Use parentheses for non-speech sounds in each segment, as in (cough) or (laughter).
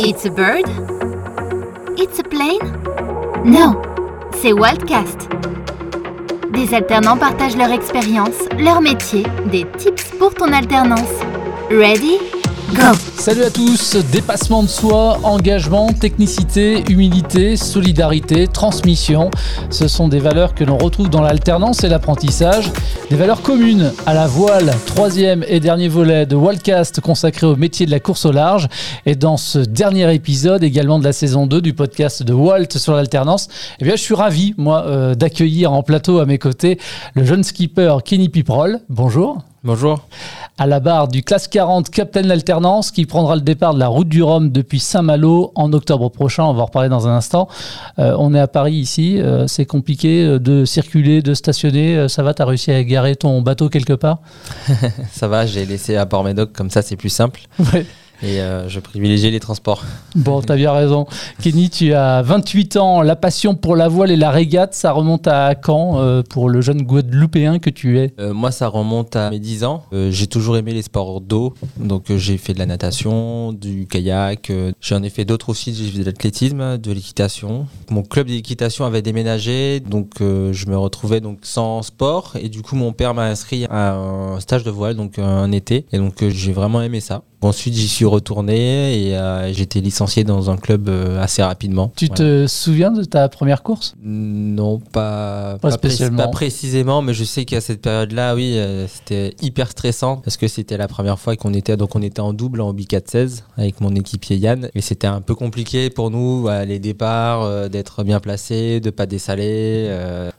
It's a bird? It's a plane? Non, c'est Wildcast. Des alternants partagent leur expérience, leur métier, des tips pour ton alternance. Ready? Go! Salut à tous, dépassement de soi, engagement, technicité, humilité, solidarité, transmission, ce sont des valeurs que l'on retrouve dans l'alternance et l'apprentissage, des valeurs communes à la voile, troisième et dernier volet de Wildcast consacré au métier de la course au large, et dans ce dernier épisode également de la saison 2 du podcast de Walt sur l'alternance, eh bien je suis ravi moi euh, d'accueillir en plateau à mes côtés le jeune skipper Kenny Piprol. Bonjour. Bonjour. À la barre du classe 40 Captain l'alternance qui prendra le départ de la route du Rhum depuis Saint-Malo en octobre prochain. On va en reparler dans un instant. Euh, on est à Paris ici. Euh, c'est compliqué euh, de circuler, de stationner. Euh, ça va T'as réussi à garer ton bateau quelque part? (laughs) Ça va, j'ai laissé à Port-Médoc, comme ça c'est plus simple. Ouais. Et euh, je privilégie les transports. Bon, t'as bien raison. Kenny, tu as 28 ans. La passion pour la voile et la régate, ça remonte à quand euh, pour le jeune Guadeloupéen que tu es? Euh, moi, ça remonte à mes 10 ans. J'ai toujours aimé les sports d'eau. Donc, j'ai fait de la natation, du kayak. J'en ai fait d'autres aussi. J'ai fait de l'athlétisme, de l'équitation. Mon club d'équitation avait déménagé. Donc, je me retrouvais donc sans sport. Et du coup, mon père m'a inscrit à un stage de voile, donc un été. Et donc, j'ai vraiment aimé ça. Ensuite, j'y suis retourné et euh, été licencié dans un club euh, assez rapidement. Tu Voilà. te souviens de ta première course? Non, pas, spécialement. pas précisément, mais je sais qu'à cette période-là, oui, euh, c'était hyper stressant parce que c'était la première fois qu'on était, donc on était en double en Obi 416 avec mon équipier Yann, et c'était un peu compliqué pour nous, voilà, les départs, d'être bien placé, de pas dessaler.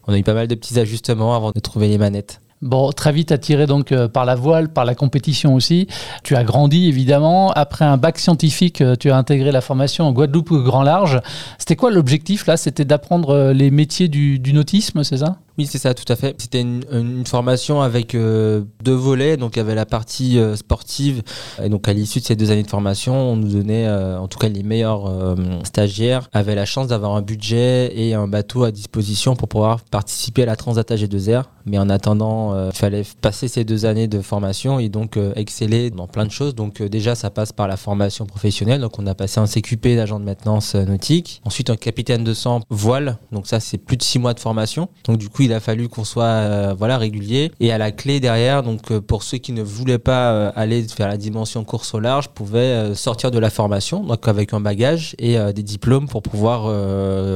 on a eu pas mal de petits ajustements avant de trouver les manettes. Bon, très vite attiré donc euh, par la voile, par la compétition aussi. Tu as grandi évidemment. Après un bac scientifique, euh, tu as intégré la formation en Guadeloupe grand large. C'était quoi l'objectif là? C'était d'apprendre euh, les métiers du, du nautisme, c'est ça? Oui, c'est ça, tout à fait. C'était une, formation avec euh, deux volets. Donc, il y avait la partie euh, sportive. Et donc, à l'issue de ces deux années de formation, on nous donnait, euh, en tout cas, les meilleurs stagiaires avaient la chance d'avoir un budget et un bateau à disposition pour pouvoir participer à la Transat AG2R. Mais en attendant, il fallait passer ces deux années de formation et donc exceller dans plein de choses. Donc, déjà, ça passe par la formation professionnelle. Donc, on a passé un CQP d'agent de maintenance nautique. Ensuite, un capitaine de sang voile. Donc, ça, c'est plus de six mois de formation. Donc, du coup, il a fallu qu'on soit euh, voilà, régulier. Et à la clé derrière, donc, euh, pour ceux qui ne voulaient pas euh, aller faire la dimension course au large, pouvaient sortir de la formation, donc avec un bagage et des diplômes pour pouvoir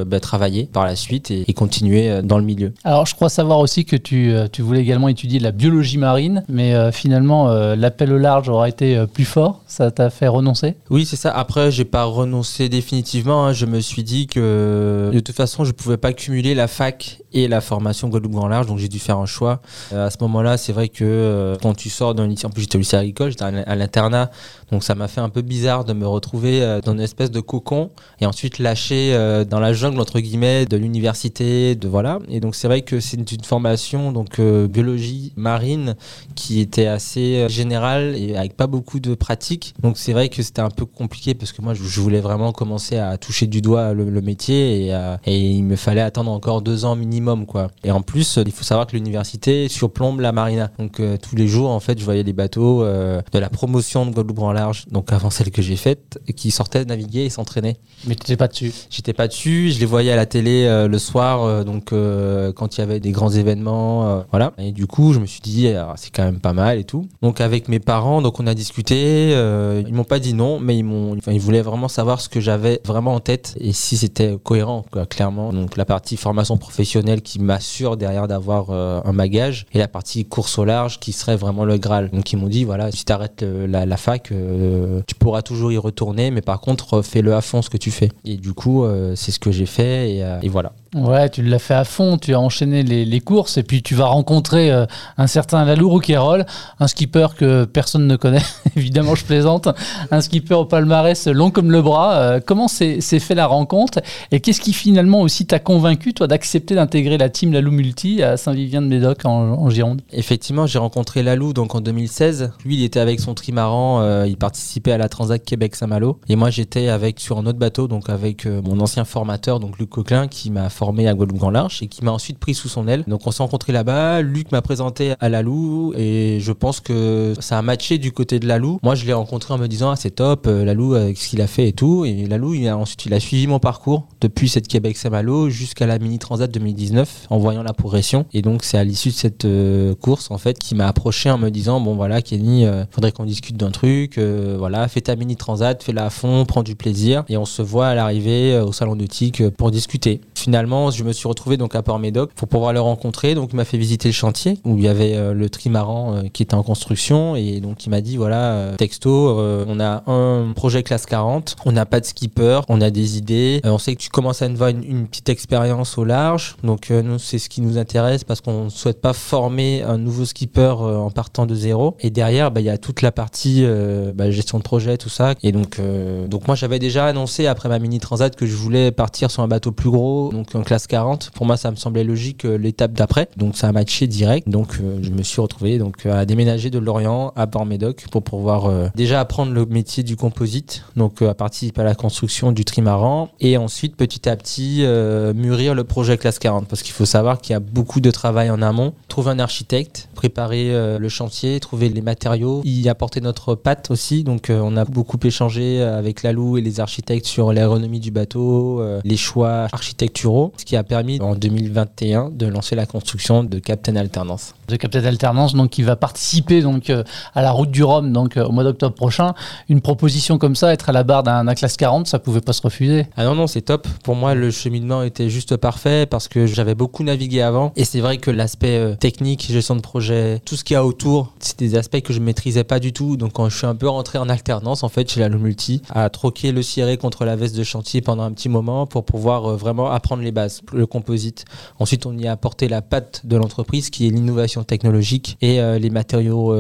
bah, travailler par la suite et, et continuer dans le milieu. Alors, je crois savoir aussi que tu, tu voulais également étudier la biologie marine, mais finalement, l'appel au large aura été plus fort. Ça t'a fait renoncer? Oui, c'est ça. Après, j'ai pas renoncé définitivement. hein. Je me suis dit que de toute façon, je pouvais pas cumuler la fac et la formation Guadeloupe Grand Large, donc j'ai dû faire un choix. Euh, à ce moment-là, c'est vrai que euh, quand tu sors d'un lycée, en plus j'étais au lycée agricole, j'étais à l'in- à l'internat, donc ça m'a fait un peu bizarre de me retrouver euh, dans une espèce de cocon et ensuite lâché euh, dans la jungle entre guillemets de l'université, de voilà. Et donc c'est vrai que c'est une, formation donc euh, biologie marine qui était assez générale et avec pas beaucoup de pratique. Donc c'est vrai que c'était un peu compliqué parce que moi je, voulais vraiment commencer à toucher du doigt le, métier et, il me fallait attendre encore deux ans minimum quoi. Et en plus il faut savoir que l'université surplombe la marina. Donc tous les jours en fait je voyais les bateaux de la promotion de Guadeloupe en large, donc avant celle que j'ai faite, qui sortaient naviguer et s'entraînaient. Mais tu n'étais pas dessus. J'étais pas dessus, je les voyais à la télé euh, le soir, euh, donc euh, quand il y avait des grands événements, voilà. Et du coup, je me suis dit, ah, c'est quand même pas mal et tout. Donc avec mes parents, donc on a discuté. ils m'ont pas dit non, mais ils m'ont, ils voulaient vraiment savoir ce que j'avais vraiment en tête et si c'était cohérent, quoi, clairement. Donc la partie formation professionnelle qui m'assure derrière d'avoir un bagage et la partie course au large qui serait vraiment le Graal. Donc ils m'ont dit, voilà, si t'arrêtes la, la fac, euh, tu pourras toujours y retourner, mais par contre, fais-le à fond ce que tu fais. Et du coup, euh, c'est ce que j'ai fait et, euh, et voilà. Ouais, tu l'as fait à fond, tu as enchaîné les, courses et puis tu vas rencontrer euh, un certain Lalou Rouquayrol, un skipper que personne ne connaît, (laughs) évidemment je plaisante, un skipper au palmarès long comme le bras. Euh, comment s'est fait la rencontre et qu'est-ce qui finalement aussi t'a convaincu toi d'accepter d'intégrer la team Lalou Multi à Saint-Vivien-de-Médoc en, Gironde? Effectivement, j'ai rencontré Lalou donc en 2016. Lui, il était avec son trimaran, euh, il participait à la Transat Québec-Saint-Malo. Et moi, j'étais avec sur un autre bateau, donc avec mon ancien formateur, donc Luc Coquelin, qui m'a formé à Guadeloupe Grand Large et qui m'a ensuite pris sous son aile. Donc on s'est rencontrés là-bas. Luc m'a présenté à Lalou et je pense que ça a matché du côté de Lalou. Moi, je l'ai rencontré en me disant ah c'est top, euh, Lalou avec ce qu'il a fait et tout. Et Lalou, il a ensuite il a suivi mon parcours depuis cette Québec-Saint-Malo jusqu'à la Mini Transat 2019 en voyant la progression. Et donc c'est à l'issue de cette euh, course en fait qui m'a approché en me disant bon voilà Kenny, euh, faudrait qu'on discute d'un truc. voilà, fais ta Mini Transat, fais-la à fond, prends du plaisir et on se voit à l'arrivée au salon TIC pour discuter. Finalement, je me suis retrouvé donc à Port-Médoc pour pouvoir le rencontrer. Donc il m'a fait visiter le chantier où il y avait le trimaran qui était en construction et donc il m'a dit voilà texto, on a un projet classe 40, on n'a pas de skipper, on a des idées, on sait que tu commences à une, une petite expérience au large. Donc euh, nous, c'est ce qui nous intéresse parce qu'on ne souhaite pas former un nouveau skipper euh, en partant de zéro. Et derrière, bah, il y a toute la partie euh, bah, gestion de projet, tout ça. Et donc, donc moi, j'avais déjà annoncé après ma mini transat que je voulais partir sur un bateau plus gros, donc en classe 40. Pour moi, ça me semblait logique l'étape d'après. Donc ça a matché direct. Donc je me suis retrouvé donc à déménager de Lorient à Port-Médoc pour pouvoir déjà apprendre le métier du composite. Donc à participer à la construction du trimaran et ensuite petit à petit euh, mûrir le projet classe 40 parce qu'il faut savoir qu'il y a beaucoup de travail en amont. Trouver un architecte, préparer euh, le chantier, trouver les matériaux, y apporter notre patte aussi. Donc euh, on a beaucoup échangé avec Lalou et les architectes sur l'aéronomie du bateau, les choix architecturaux, ce qui a permis en 2021 de lancer la construction de Captain Alternance. De Captain Alternance, donc qui va participer donc à la route du Rhum donc au mois d'octobre prochain. Une proposition comme ça, être à la barre d'un classe 40, ça pouvait pas se refuser. Ah non non, c'est top. Pour moi, le cheminement était juste parfait parce que j'avais beaucoup navigué avant. Et c'est vrai que l'aspect euh, technique, gestion de projet, tout ce qu'il y a autour, c'est des aspects que je maîtrisais pas du tout. Donc quand je suis un peu rentré en alternance, en fait, chez la Multi, à troquer le ciré contre la veste de chantier pendant un petit moment pour pouvoir euh, vraiment apprendre les bases, le composite. Ensuite, on y a apporté la patte de l'entreprise qui est l'innovation technologique et euh, les matériaux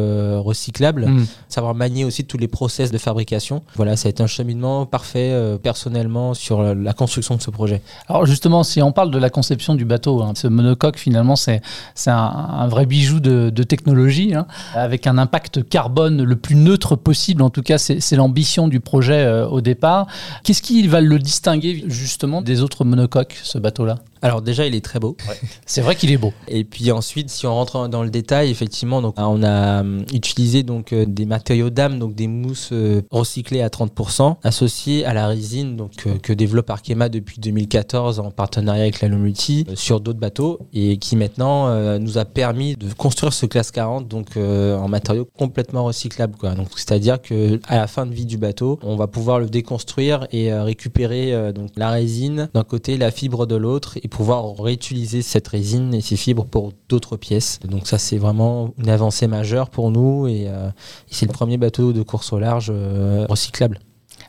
recyclables. Mm. Savoir manier aussi tous les process de fabrication. Voilà, ça a été un cheminement parfait personnellement sur la construction de ce projet Alors justement, si on parle de la conception du bateau, hein, ce monocoque finalement c'est un, un, vrai bijou de, technologie, hein, avec un impact carbone le plus neutre possible, en tout cas c'est l'ambition du projet euh, au départ. Qu'est-ce qui va le distinguer justement des autres monocoques, ce bateau-là alors déjà, il est très beau. (laughs) C'est vrai qu'il est beau. Et puis ensuite, si on rentre dans le détail, effectivement, donc on a hum, utilisé donc euh, des matériaux d'âme, donc des mousses euh, recyclées à 30%, associées à la résine donc que développe Arkema depuis 2014 en partenariat avec la Multi sur d'autres bateaux et qui maintenant nous a permis de construire ce classe 40 donc en matériaux complètement recyclables quoi. Donc c'est-à-dire que à la fin de vie du bateau, on va pouvoir le déconstruire et récupérer donc la résine d'un côté, la fibre de l'autre et pouvoir réutiliser cette résine et ces fibres pour d'autres pièces. Donc ça c'est vraiment une avancée majeure pour nous et, euh, c'est le premier bateau de course au large euh, recyclable.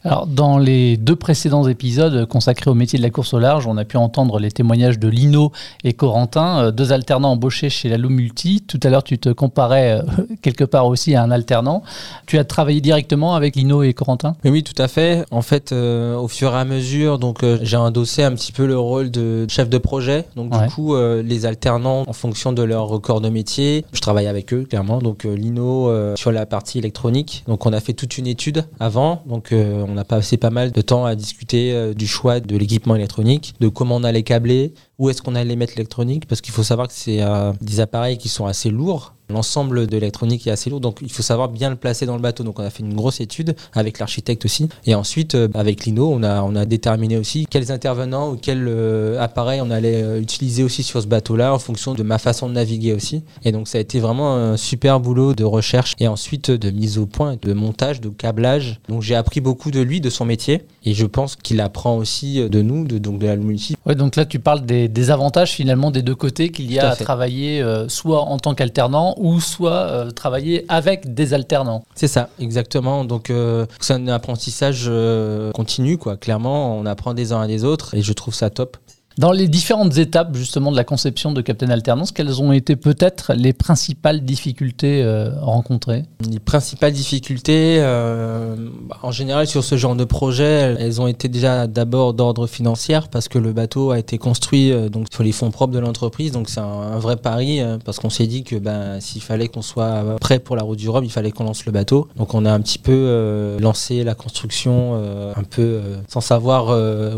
Alors, dans les deux précédents épisodes consacrés au métier de la course au large, on a pu entendre les témoignages de Lino et Corentin, euh, deux alternants embauchés chez la Multi. Tout à l'heure, tu te comparais euh, (laughs) quelque part aussi à un alternant. Tu as travaillé directement avec Lino et Corentin? Oui, tout à fait. En fait, euh, au fur et à mesure, donc j'ai endossé un petit peu le rôle de chef de projet. Donc, du coup, les alternants, en fonction de leur record de métier, je travaille avec eux, clairement. Donc, Lino sur la partie électronique. Donc, on a fait toute une étude avant. Donc, on on a passé pas mal de temps à discuter euh, du choix de l'équipement électronique, de comment on allait câbler, où est-ce qu'on allait mettre l'électronique, parce qu'il faut savoir que c'est euh, des appareils qui sont assez lourds L'ensemble de l'électronique est assez lourd, donc il faut savoir bien le placer dans le bateau. Donc on a fait une grosse étude avec l'architecte aussi. Et ensuite, euh, avec Lino, on a, déterminé aussi quels intervenants ou quels euh, appareils on allait utiliser aussi sur ce bateau-là en fonction de ma façon de naviguer aussi. Et donc ça a été vraiment un super boulot de recherche et ensuite de mise au point, de montage, de câblage. Donc j'ai appris beaucoup de lui, de son métier. Et je pense qu'il apprend aussi de nous, de, donc de la multi. Ouais, donc là tu parles des, des avantages finalement des deux côtés qu'il y a à, travailler soit en tant qu'alternant ou soit euh, travailler avec des alternants. C'est ça, exactement. Donc euh, c'est un apprentissage euh, continu, quoi. Clairement, on apprend des uns à des autres et je trouve ça top. Dans les différentes étapes justement de la conception de Captain Alternance, quelles ont été peut-être les principales difficultés euh, rencontrées? Les principales difficultés, euh, bah, en général sur ce genre de projet, elles ont été déjà d'abord d'ordre financier parce que le bateau a été construit euh, donc sur les fonds propres de l'entreprise, donc c'est un, vrai pari parce qu'on s'est dit que ben, s'il fallait qu'on soit prêt pour la route du Rhum, il fallait qu'on lance le bateau. Donc on a un petit peu lancé la construction un peu sans savoir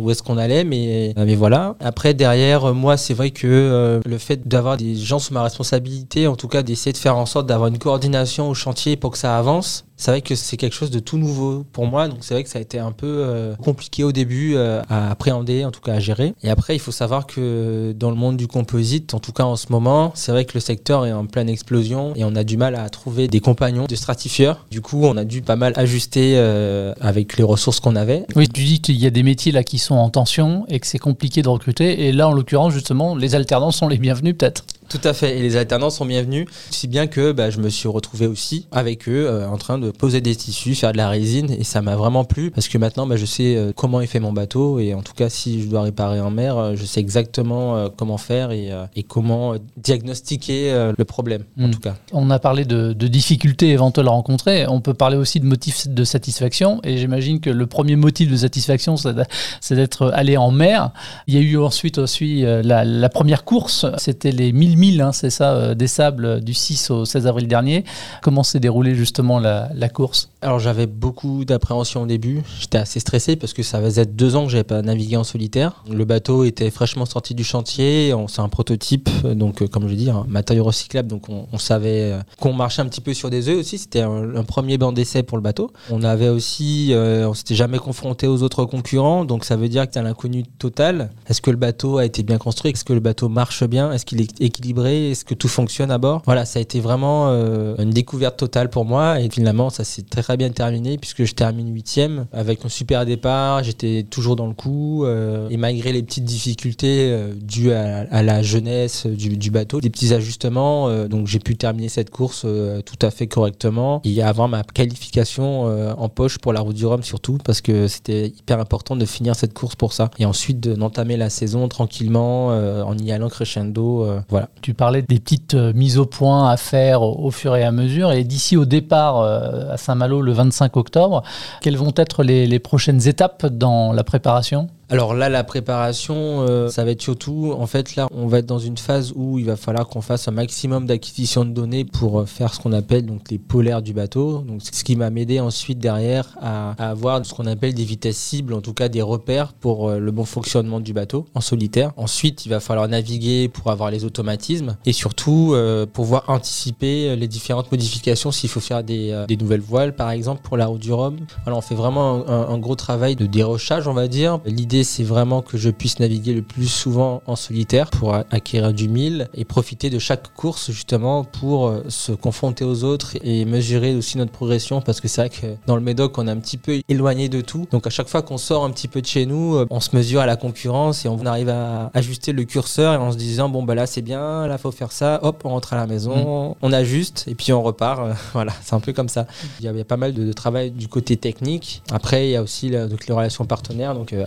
où est-ce qu'on allait, mais, mais voilà. Après, derrière, euh, moi, c'est vrai que euh, le fait d'avoir des gens sous ma responsabilité, en tout cas d'essayer de faire en sorte d'avoir une coordination au chantier pour que ça avance, c'est vrai que c'est quelque chose de tout nouveau pour moi, donc c'est vrai que ça a été un peu euh, compliqué au début euh, à appréhender, en tout cas à gérer. Et après, il faut savoir que dans le monde du composite, en tout cas en ce moment, c'est vrai que le secteur est en pleine explosion et on a du mal à trouver des compagnons de stratifieurs. Du coup, on a dû pas mal ajuster euh, avec les ressources qu'on avait. Oui, tu dis qu'il y a des métiers là qui sont en tension et que c'est compliqué de recruter. Et là, en l'occurrence, justement, les alternances sont les bienvenus peut-être. Tout à fait, et les alternances sont bienvenus, si bien que bah, je me suis retrouvé aussi avec eux euh, en train de poser des tissus, faire de la résine, et ça m'a vraiment plu parce que maintenant bah, je sais euh, comment est fait mon bateau, et en tout cas si je dois réparer en mer, euh, je sais exactement comment faire et, comment diagnostiquer le problème en hmm. tout cas. On a parlé de, difficultés éventuelles rencontrées, on peut parler aussi de motifs de satisfaction, et j'imagine que le premier motif de satisfaction c'est d'être allé en mer. Il y a eu ensuite aussi la, la première course, c'était les 1000 1000, hein, c'est ça, euh, des sables du 6 au 16 avril dernier. Comment s'est déroulée justement la, course? Alors j'avais beaucoup d'appréhension au début. J'étais assez stressé parce que ça faisait deux ans que j'avais pas navigué en solitaire. Le bateau était fraîchement sorti du chantier. C'est un prototype, donc euh, comme je dis, un matériau recyclable. Donc on, savait euh, qu'on marchait un petit peu sur des œufs aussi. C'était un, premier banc d'essai pour le bateau. On avait aussi, on s'était jamais confronté aux autres concurrents. Donc ça veut dire que tu as l'inconnu total. Est-ce que le bateau a été bien construit? Est-ce que le bateau marche bien? Est-ce qu'il est équilibré est-ce que tout fonctionne à bord? Voilà, ça a été vraiment euh, une découverte totale pour moi et finalement ça s'est très bien terminé puisque je termine huitième avec un super départ, j'étais toujours dans le coup euh, et malgré les petites difficultés euh, dues à, la jeunesse du, bateau, des petits ajustements, donc j'ai pu terminer cette course tout à fait correctement et avoir ma qualification en poche pour la route du Rhum surtout parce que c'était hyper important de finir cette course pour ça et ensuite d'entamer la saison tranquillement en y allant crescendo. voilà. Tu parlais des petites euh, mises au point à faire au, fur et à mesure. Et d'ici au départ euh, à Saint-Malo le 25 octobre, quelles vont être les prochaines étapes dans la préparation? Alors là, la préparation, euh, ça va être surtout, en fait, là, on va être dans une phase où il va falloir qu'on fasse un maximum d'acquisition de données pour euh, faire ce qu'on appelle donc les polaires du bateau. Donc, ce qui m'a m'aider ensuite derrière à, avoir ce qu'on appelle des vitesses cibles, en tout cas des repères pour euh, le bon fonctionnement du bateau en solitaire. Ensuite, il va falloir naviguer pour avoir les automatismes et surtout pouvoir anticiper les différentes modifications s'il faut faire des, des, nouvelles voiles, par exemple, pour la route du Rhum. Voilà, on fait vraiment un, un gros travail de dérochage, on va dire. L'idée c'est vraiment que je puisse naviguer le plus souvent en solitaire pour acquérir du mille et profiter de chaque course justement pour euh, se confronter aux autres et mesurer aussi notre progression parce que c'est vrai que dans le Médoc, on est un petit peu éloigné de tout. Donc à chaque fois qu'on sort un petit peu de chez nous, euh, on se mesure à la concurrence et on arrive à ajuster le curseur et en se disant bon bah là c'est bien, là faut faire ça, hop on rentre à la maison, mm. on ajuste et puis on repart. (laughs) voilà, c'est un peu comme ça. Il y avait pas mal de, travail du côté technique. Après il y a aussi donc, les relations partenaires donc euh,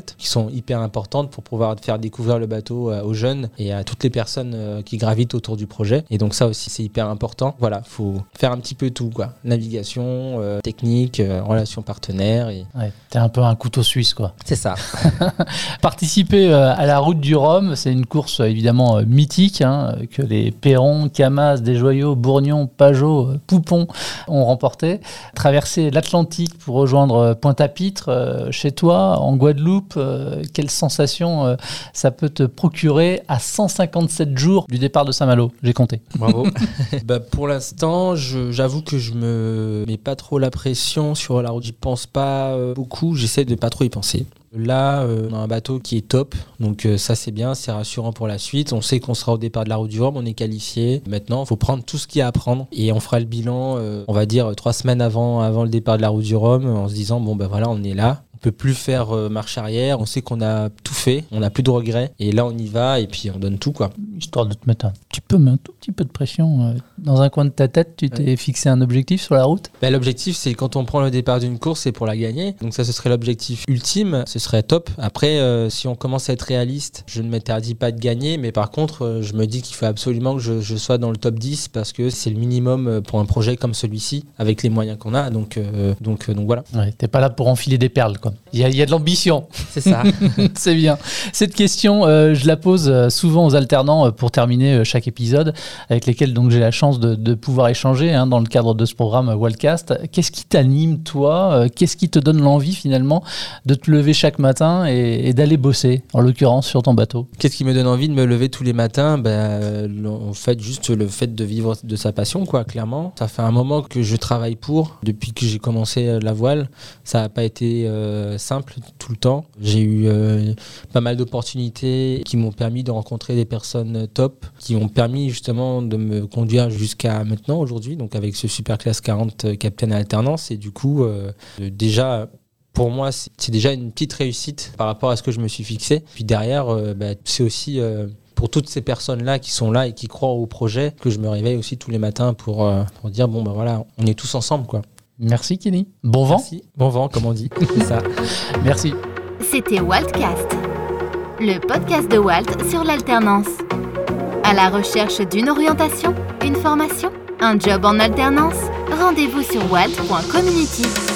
qui sont hyper importantes pour pouvoir faire découvrir le bateau euh, aux jeunes et à toutes les personnes euh, qui gravitent autour du projet. Et donc ça aussi c'est hyper important. Voilà, faut faire un petit peu tout quoi. Navigation, euh, technique, relations partenaires. Et... Ouais, t'es un peu un couteau suisse quoi. C'est ça. (laughs) Participer à la route du Rhum, c'est une course évidemment mythique hein, que les Perron, Camas, Desjoyaux, Bourgnon, Pajot, Poupon ont remporté. Traverser l'Atlantique pour rejoindre Pointe-à-Pitre chez toi en Guadeloupe euh, quelle sensation euh, ça peut te procurer à 157 jours du départ de Saint-Malo J'ai compté. Bravo. (laughs) (laughs) bah, pour l'instant, j'avoue que je me mets pas trop la pression sur la route. J'y pense pas euh, beaucoup. J'essaie de pas trop y penser. Là, on a un bateau qui est top, donc ça c'est bien, c'est rassurant pour la suite. On sait qu'on sera au départ de la route du Rhum, on est qualifié. Maintenant, il faut prendre tout ce qu'il y a à prendre et on fera le bilan, on va dire trois semaines avant, avant le départ de la route du Rhum, en se disant bon ben voilà, on est là, peut plus faire euh, marche arrière. On sait qu'on a tout fait, on n'a plus de regrets. Et là, on y va et puis on donne tout, quoi. Histoire de te mettre un petit peu, mais un tout petit peu de pression euh, dans un coin de ta tête, tu t'es fixé un objectif sur la route? Ben, L'objectif, c'est quand on prend le départ d'une course, c'est pour la gagner. Donc ça, ce serait l'objectif ultime. Ce serait top. Après, euh, si on commence à être réaliste, je ne m'interdis pas de gagner, mais par contre, euh, je me dis qu'il faut absolument que je, je sois dans le top 10 parce que c'est le minimum pour un projet comme celui-ci, avec les moyens qu'on a. Donc, euh, donc, donc voilà. Ouais, t'es pas là pour enfiler des perles, quoi. Il y a, il y a de l'ambition. (laughs) C'est ça. (laughs) C'est bien. Cette question, euh, je la pose euh, souvent aux alternants euh, pour terminer chaque épisode, avec lesquels donc j'ai la chance de, de pouvoir échanger hein, dans le cadre de ce programme Wildcast. Qu'est-ce qui t'anime, toi? Qu'est-ce qui te donne l'envie finalement de te lever chaque matin et, et d'aller bosser, en l'occurrence sur ton bateau? Qu'est-ce qui me donne envie de me lever tous les matins? Ben, En fait, juste le fait de vivre de sa passion, quoi, clairement. Ça fait un moment que je travaille pour. Depuis que j'ai commencé la voile, ça n'a pas été euh, simple tout le temps. J'ai eu euh, pas mal d'opportunités qui m'ont permis de rencontrer des personnes top, qui ont permis justement de me conduire jusqu'à maintenant, aujourd'hui, donc avec ce Super Class 40 euh, Captain Alternance. Et du coup, euh, déjà, pour moi, c'est déjà une petite réussite par rapport à ce que je me suis fixé. Puis derrière, euh, bah, c'est aussi euh, pour toutes ces personnes-là qui sont là et qui croient au projet que je me réveille aussi tous les matins pour, euh, pour dire bon, bah voilà, on est tous ensemble, quoi. Merci Kenny. Bon vent. Merci. Bon vent, comme on dit. (laughs) C'est ça. Merci. C'était Waltcast, le podcast de Walt sur l'alternance. À la recherche d'une orientation, une formation, un job en alternance, rendez-vous sur walt.community.